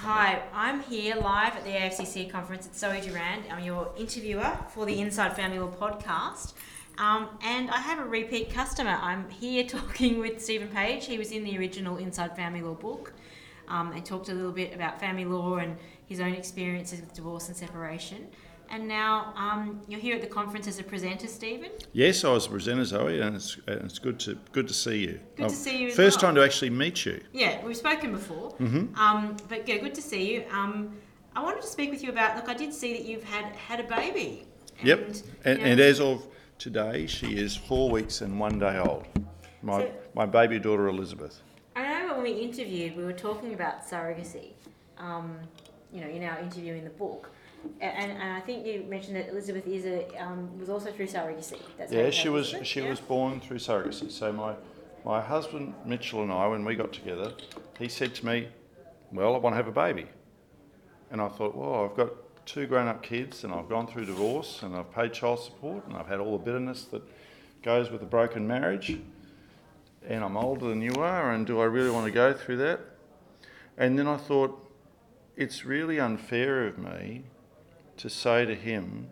Hi, I'm here live at the AFCC conference. It's Zoe Durand. I'm your interviewer for the Inside Family Law podcast. Um, and I have a repeat customer. I'm here talking with Stephen Page. He was in the original Inside Family Law book um, and talked a little bit about family law and his own experiences with divorce and separation. And now um, you're here at the conference as a presenter, Stephen. Yes, I was a presenter, Zoe, and it's, and it's good to good to see you. Good to see you First well. time to actually meet you. Yeah, we've spoken before. Mm-hmm. Um, but yeah, good to see you. Um, I wanted to speak with you about. Look, I did see that you've had had a baby. Yep, And, and, you know, and as of today, she is four weeks and one day old. My So- my baby daughter Elizabeth. I know when we interviewed, we were talking about surrogacy. Um, you know, you're now interviewing the book, and, and I think you mentioned that Elizabeth is a um, was also through surrogacy. That's Yeah, she was Elizabeth, she yeah? was born through surrogacy. So my my husband Mitchell and I, when we got together, he said to me, "Well, I want to have a baby," and I thought, "Well, I've got two grown-up kids, and I've gone through divorce, and I've paid child support, and I've had all the bitterness that goes with a broken marriage, and I'm older than you are, and do I really want to go through that?" And then I thought, it's really unfair of me to say to him,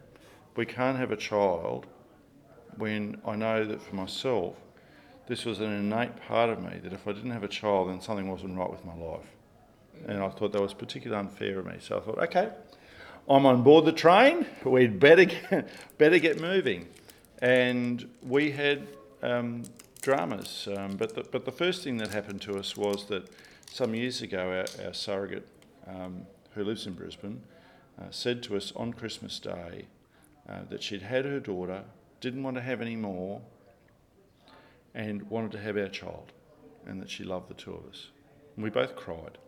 "We can't have a child." when I know that for myself, this was an innate part of me that if I didn't have a child, then something wasn't right with my life. And I thought that was particularly unfair of me. So I thought, okay, I'm on board the train. We'd better get, better get moving. And we had um, dramas. Um, but, the, but the first thing that happened to us was that some years ago, our, our surrogate, um, who lives in Brisbane, uh, said to us on Christmas Day uh, that she'd had her daughter, didn't want to have any more, and wanted to have our child, and that she loved the two of us. And we both cried.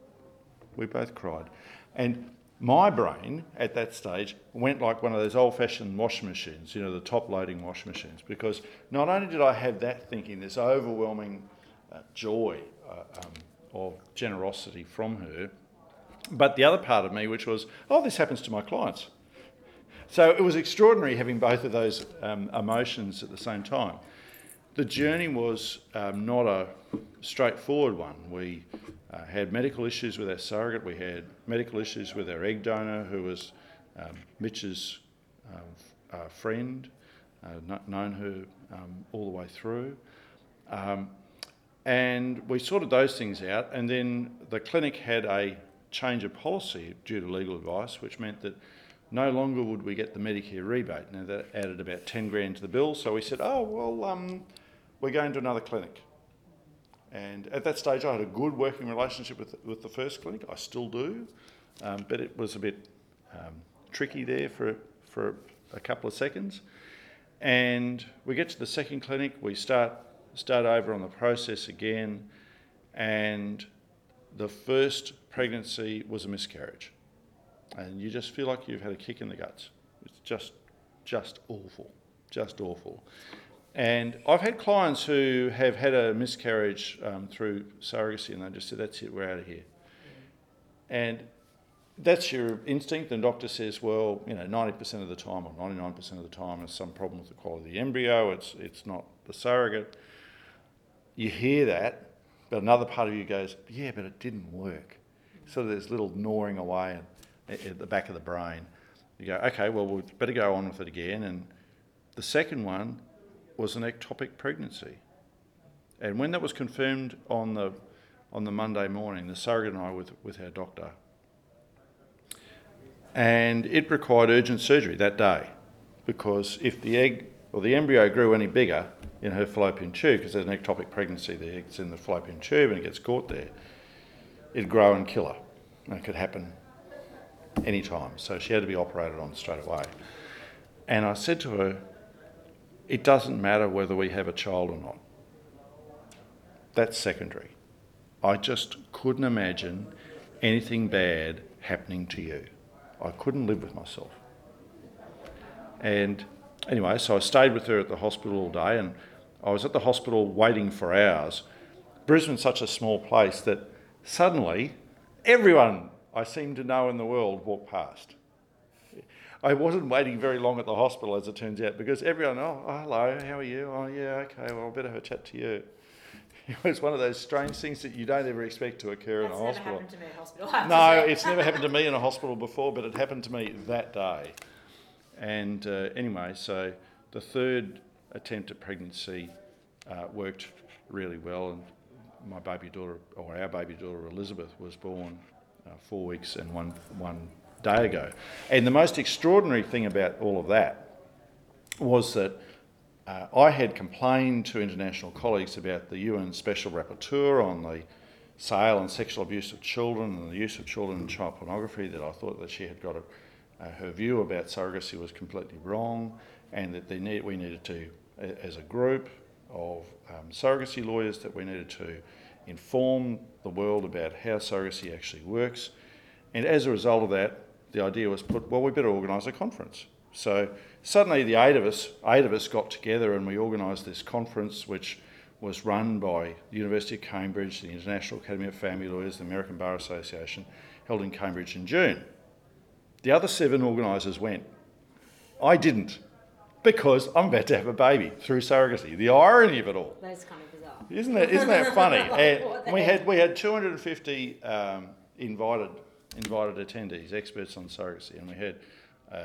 We both cried. And my brain at that stage went like one of those old fashioned washing machines, you know, the top loading washing machines, because not only did I have that thinking, this overwhelming uh, joy uh, um, of generosity from her, but the other part of me, which was, oh, this happens to my clients. So it was extraordinary having both of those um, emotions at the same time. The journey was um, not a straightforward one. We uh, had medical issues with our surrogate, we had medical issues with our egg donor, who was um, Mitch's uh, uh, friend, uh, known her um, all the way through. Um, and we sorted those things out, and then the clinic had a change of policy due to legal advice, which meant that no longer would we get the Medicare rebate. Now that added about 10 grand to the bill, so we said, oh, well, um, we're going to another clinic. And at that stage, I had a good working relationship with, with the first clinic. I still do, um, but it was a bit um, tricky there for, for a couple of seconds. And we get to the second clinic, we start, start over on the process again, and the first pregnancy was a miscarriage. And you just feel like you've had a kick in the guts. It's just, just awful, just awful. And I've had clients who have had a miscarriage um, through surrogacy and they just said, that's it, we're out of here. And that's your instinct. And doctor says, well, you know, 90% of the time or 99% of the time there's some problem with the quality of the embryo, it's, it's not the surrogate. You hear that, but another part of you goes, yeah, but it didn't work. So there's little gnawing away at, at the back of the brain. You go, okay, well, we better go on with it again. And the second one was an ectopic pregnancy. And when that was confirmed on the, on the Monday morning, the surrogate and I with, with our doctor, and it required urgent surgery that day because if the egg or the embryo grew any bigger in her fallopian tube, because there's an ectopic pregnancy, the egg's in the fallopian tube and it gets caught there, it'd grow and kill her. And it could happen any time. So she had to be operated on straight away. And I said to her, it doesn't matter whether we have a child or not. That's secondary. I just couldn't imagine anything bad happening to you. I couldn't live with myself. And anyway, so I stayed with her at the hospital all day, and I was at the hospital waiting for hours. Brisbane's such a small place that suddenly everyone I seem to know in the world walked past. I wasn't waiting very long at the hospital, as it turns out, because everyone, oh, oh, hello, how are you? Oh, yeah, okay, well, I better have a chat to you. it was one of those strange things that you don't ever expect to occur That's in a never hospital. happened to me in hospital. I have to No, it's never happened to me in a hospital before, but it happened to me that day. And uh, anyway, so the third attempt at pregnancy uh, worked really well, and my baby daughter, or our baby daughter Elizabeth, was born uh, four weeks and one one day ago. And the most extraordinary thing about all of that was that uh, I had complained to international colleagues about the UN Special Rapporteur on the sale and sexual abuse of children and the use of children in child pornography, that I thought that she had got uh, her view about surrogacy was completely wrong, and that need, we needed to, as a group of um, surrogacy lawyers, that we needed to inform the world about how surrogacy actually works. And as a result of that, the idea was put, well, we better organise a conference. So suddenly the eight of us, eight of us got together and we organised this conference, which was run by the University of Cambridge, the International Academy of Family Lawyers, the American Bar Association, held in Cambridge in June. The other seven organisers went. I didn't, because I'm about to have a baby through surrogacy. The irony of it all. That is kind of bizarre. Isn't that, isn't that funny? And we had, we had 250 um, invited, invited attendees, experts on surrogacy, and we had um,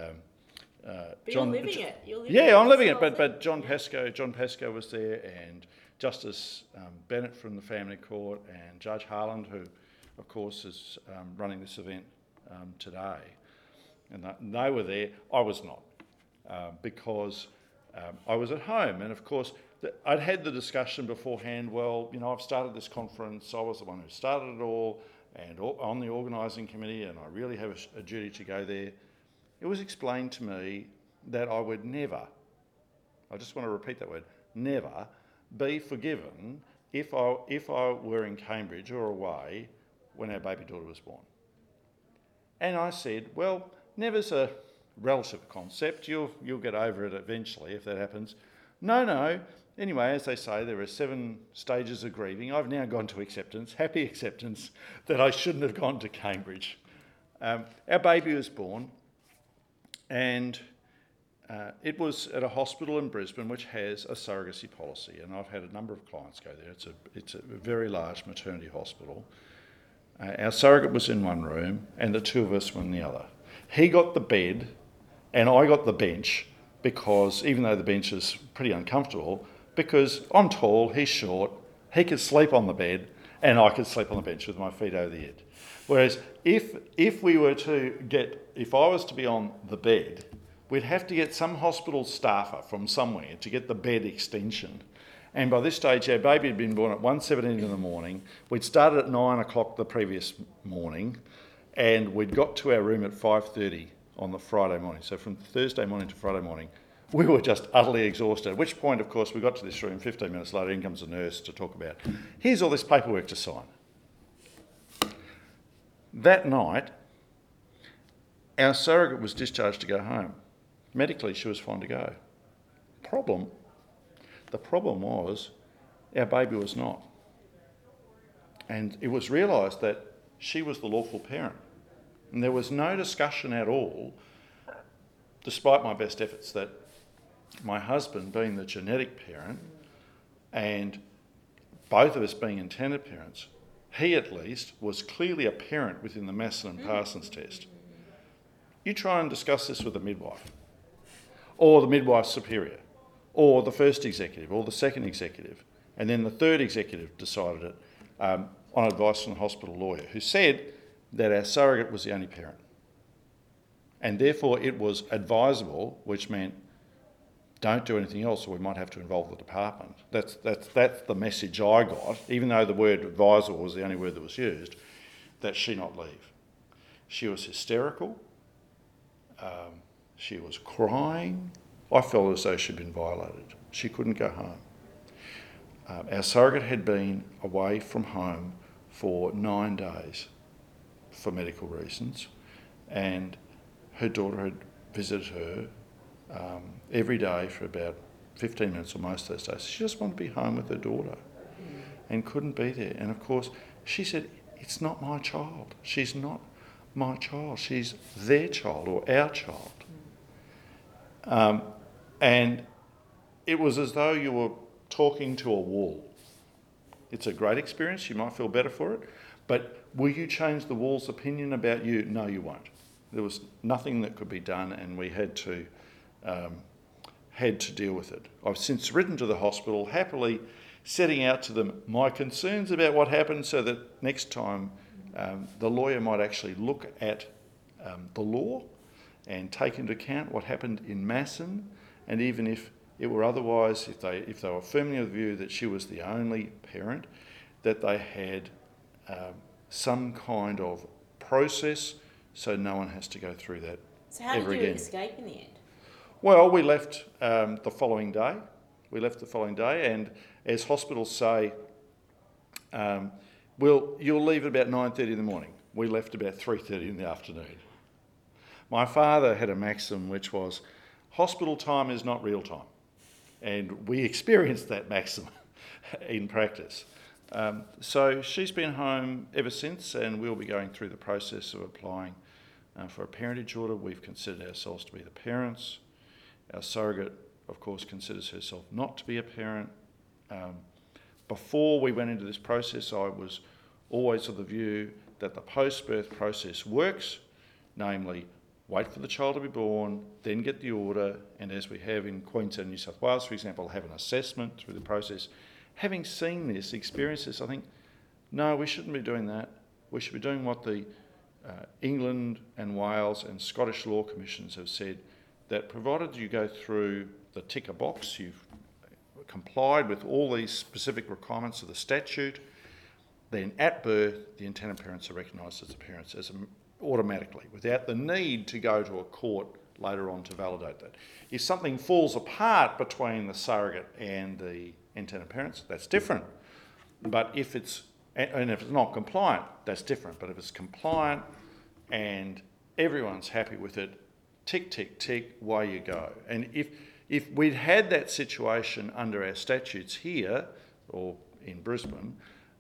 uh, But John. you're living it. You're living Yeah, I'm living it. But but John Pascoe, John Pascoe was there, and Justice um, Bennett from the Family Court, and Judge Harland, who, of course, is um, running this event um, today, and that- they were there. I was not uh, because um, I was at home, and of course. the- I'd had the discussion beforehand. Well, you know, I've started this conference. I was the one who started it all, and o- on the organising committee, and I really have a, a duty to go there. It was explained to me that I would never, I just want to repeat that word, never be forgiven if I, if I were in Cambridge or away when our baby daughter was born. And I said, well, never's a relative concept. You'll, you'll get over it eventually if that happens. No, no. Anyway, as they say, there are seven stages of grieving. I've now gone to acceptance, happy acceptance, that I shouldn't have gone to Cambridge. Um, our baby was born, and uh, it was at a hospital in Brisbane which has a surrogacy policy, and I've had a number of clients go there. It's a, it's a very large maternity hospital. Uh, our surrogate was in one room, and the two of us were in the other. He got the bed, and I got the bench because even though the bench is pretty uncomfortable, because I'm tall, he's short, he could sleep on the bed, and I could sleep on the bench with my feet over the edge. Whereas if if we were to get, if I was to be on the bed, we'd have to get some hospital staffer from somewhere to get the bed extension. And by this stage, our baby had been born at 1.17 in the morning. We'd started at 9 o'clock the previous morning, and we'd got to our room at 5.30 on the Friday morning. So from Thursday morning to Friday morning, we were just utterly exhausted. At which point, of course, we got to this room 15 minutes later, in comes a nurse to talk about, here's all this paperwork to sign. That night, our surrogate was discharged to go home. Medically, she was fine to go. Problem, the problem was our baby was not. And it was realised that she was the lawful parent. And there was no discussion at all, despite my best efforts, that my husband being the genetic parent and both of us being intended parents, he at least was clearly a parent within the Masson and Parsons test. You try and discuss this with a midwife, or the midwife's superior, or the first executive, or the second executive, and then the third executive decided it um, on advice from the hospital lawyer, who said that our surrogate was the only parent. And therefore, it was advisable, which meant don't do anything else or we might have to involve the department. That's, that's, that's the message I got, even though the word advisable was the only word that was used, that she not leave. She was hysterical. Um, she was crying. I felt as though she'd been violated. She couldn't go home. Um, our surrogate had been away from home for nine days for medical reasons, and her daughter had visited her um, every day for about 15 minutes or most of those days. She just wanted to be home with her daughter and couldn't be there. And of course, she said, It's not my child. She's not my child. She's their child or our child. Um, and it was as though you were talking to a wall. It's a great experience. You might feel better for it. But will you change the wall's opinion about you? No, you won't. There was nothing that could be done, and we had to um, had to deal with it. I've since written to the hospital, happily setting out to them my concerns about what happened, so that next time um, the lawyer might actually look at um, the law and take into account what happened in Masson, and even if it were otherwise, if they if they were firmly of the view that she was the only parent, that they had um, some kind of process so no one has to go through that So how ever did you again. escape in the end? Well, we left um, the following day. We left the following day, and as hospitals say, um, we'll, you'll leave at about 9.30 in the morning. We left about 3.30 in the afternoon. My father had a maxim which was, hospital time is not real time. And we experienced that maxim in practice. Um, so she's been home ever since, and we'll be going through the process of applying uh, for a parentage order. We've considered ourselves to be the parents. Our surrogate, of course, considers herself not to be a parent. Um, before we went into this process, I was always of the view that the post birth process works, namely, wait for the child to be born, then get the order, and as we have in Queensland, New South Wales, for example, have an assessment through the process. Having seen this, experienced this, I think, no, we shouldn't be doing that. We should be doing what the uh, England and Wales and Scottish law commissions have said that provided you go through the ticker box, you've complied with all these specific requirements of the statute, then at birth the intended parents are recognised as parents as a, automatically without the need to go to a court later on to validate that. If something falls apart between the surrogate and the intended parents, that's different. But if it's and if it's not compliant, that's different. But if it's compliant and everyone's happy with it, tick, tick, tick, away you go. And if if we'd had that situation under our statutes here or in Brisbane,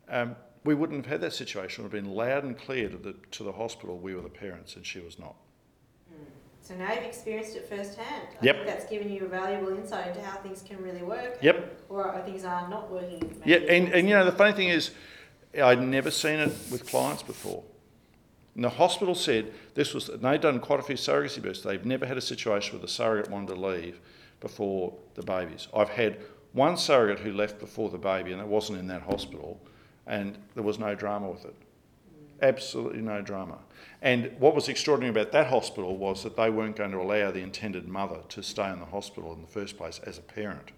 um, we wouldn't have had that situation. It would have been loud and clear to the to the hospital we were the parents and she was not. So now you've experienced it firsthand. I Yep. think that's given you a valuable insight into how things can really work. Yep. Or how things are not working. Yeah, and, and you know the funny thing is, I'd never seen it with clients before. And the hospital said this was and they'd done quite a few surrogacy births. They've never had a situation where the surrogate wanted to leave before the babies. I've had one surrogate who left before the baby, and it wasn't in that hospital, and there was no drama with it. Absolutely no drama. And what was extraordinary about that hospital was that they weren't going to allow the intended mother to stay in the hospital in the first place as a parent.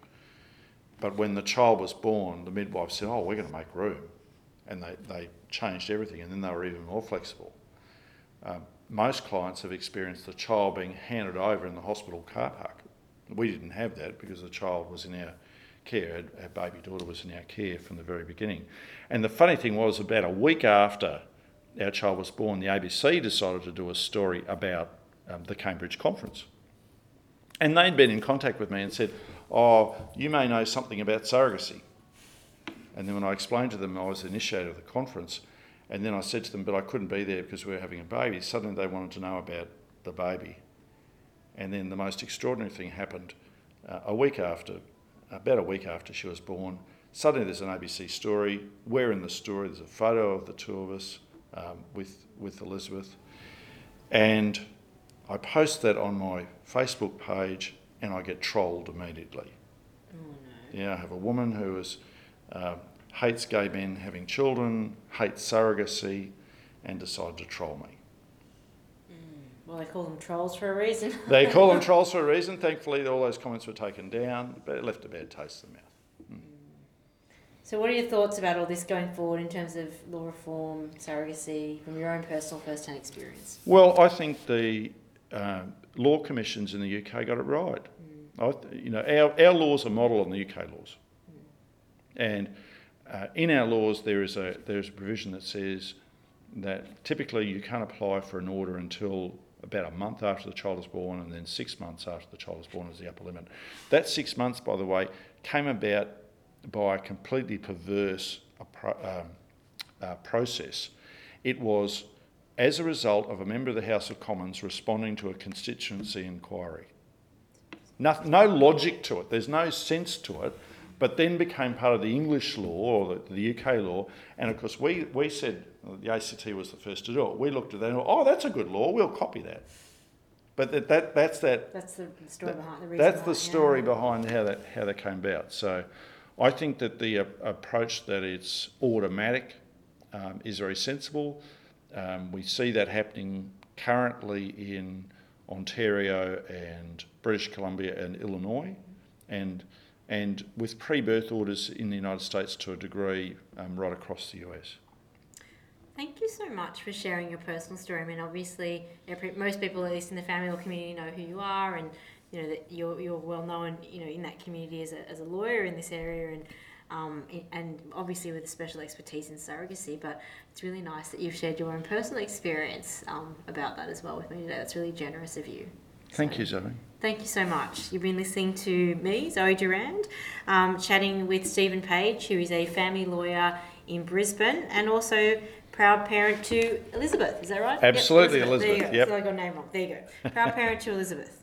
But when the child was born, the midwife said, Oh, we're going to make room. And they, they changed everything, and then they were even more flexible. Um, most clients have experienced the child being handed over in the hospital car park. We didn't have that because the child was in our care. Our baby daughter was in our care from the very beginning. And the funny thing was, about a week after our child was born, the ABC decided to do a story about um, the Cambridge Conference. And they'd been in contact with me and said, Oh, you may know something about surrogacy. And then when I explained to them I was the initiator of the conference, and then I said to them, But I couldn't be there because we were having a baby, suddenly they wanted to know about the baby. And then the most extraordinary thing happened uh, a week after, about a week after she was born. Suddenly there's an ABC story. We're in the story. There's a photo of the two of us um, with, with Elizabeth. And I post that on my Facebook page and I get trolled immediately. Oh no. Yeah, I have a woman who is, uh, hates gay men having children, hates surrogacy, and decided to troll me. Well, they call them trolls for a reason. They call them trolls for a reason. Thankfully, all those comments were taken down, but it left a bad taste in the mouth. So, what are your thoughts about all this going forward in terms of law reform, surrogacy, from your own personal first-hand experience? Well, I think the um law commissions in the UK got it right. I, th- you know, our, our laws are model on the UK laws, and uh, in our laws there is a there is a provision that says that typically you can't apply for an order until about a month after the child is born, and then six months after the child is born is the upper limit. That six months, by the way, came about by a completely perverse um, uh, process. It was as a result of a member of the House of Commons responding to a constituency inquiry. No, no logic to it, there's no sense to it, but then became part of the English law or the, the UK law. And of course, we, we said the ACT was the first to do it. We looked at that and went, oh, that's a good law, we'll copy that. But that, that, that's that That's the story behind the reason. that's the yeah. story behind how that how that came about. So, I think that the uh, approach that it's automatic um, is very sensible. Um, we see that happening currently in Ontario and British Columbia and Illinois, and and with pre-birth orders in the United States to a degree um, right across the US. Thank you so much for sharing your personal story. I mean, obviously, most people, at least in the family law community, know who you are, and you know that you're, you're well known, you know, in that community as a, as a lawyer in this area, and um, and obviously with a special expertise in surrogacy. But it's really nice that you've shared your own personal experience um, about that as well with me today. That's really generous of you. Thank So- you, Zoe. Thank you so much. You've been listening to me, Zoe Durand, um, chatting with Stephen Page, who is a family lawyer in Brisbane and also proud parent to Elizabeth. Is that right? Absolutely, There you Elizabeth, go. yep. So I got name wrong. There you go. Proud parent to Elizabeth.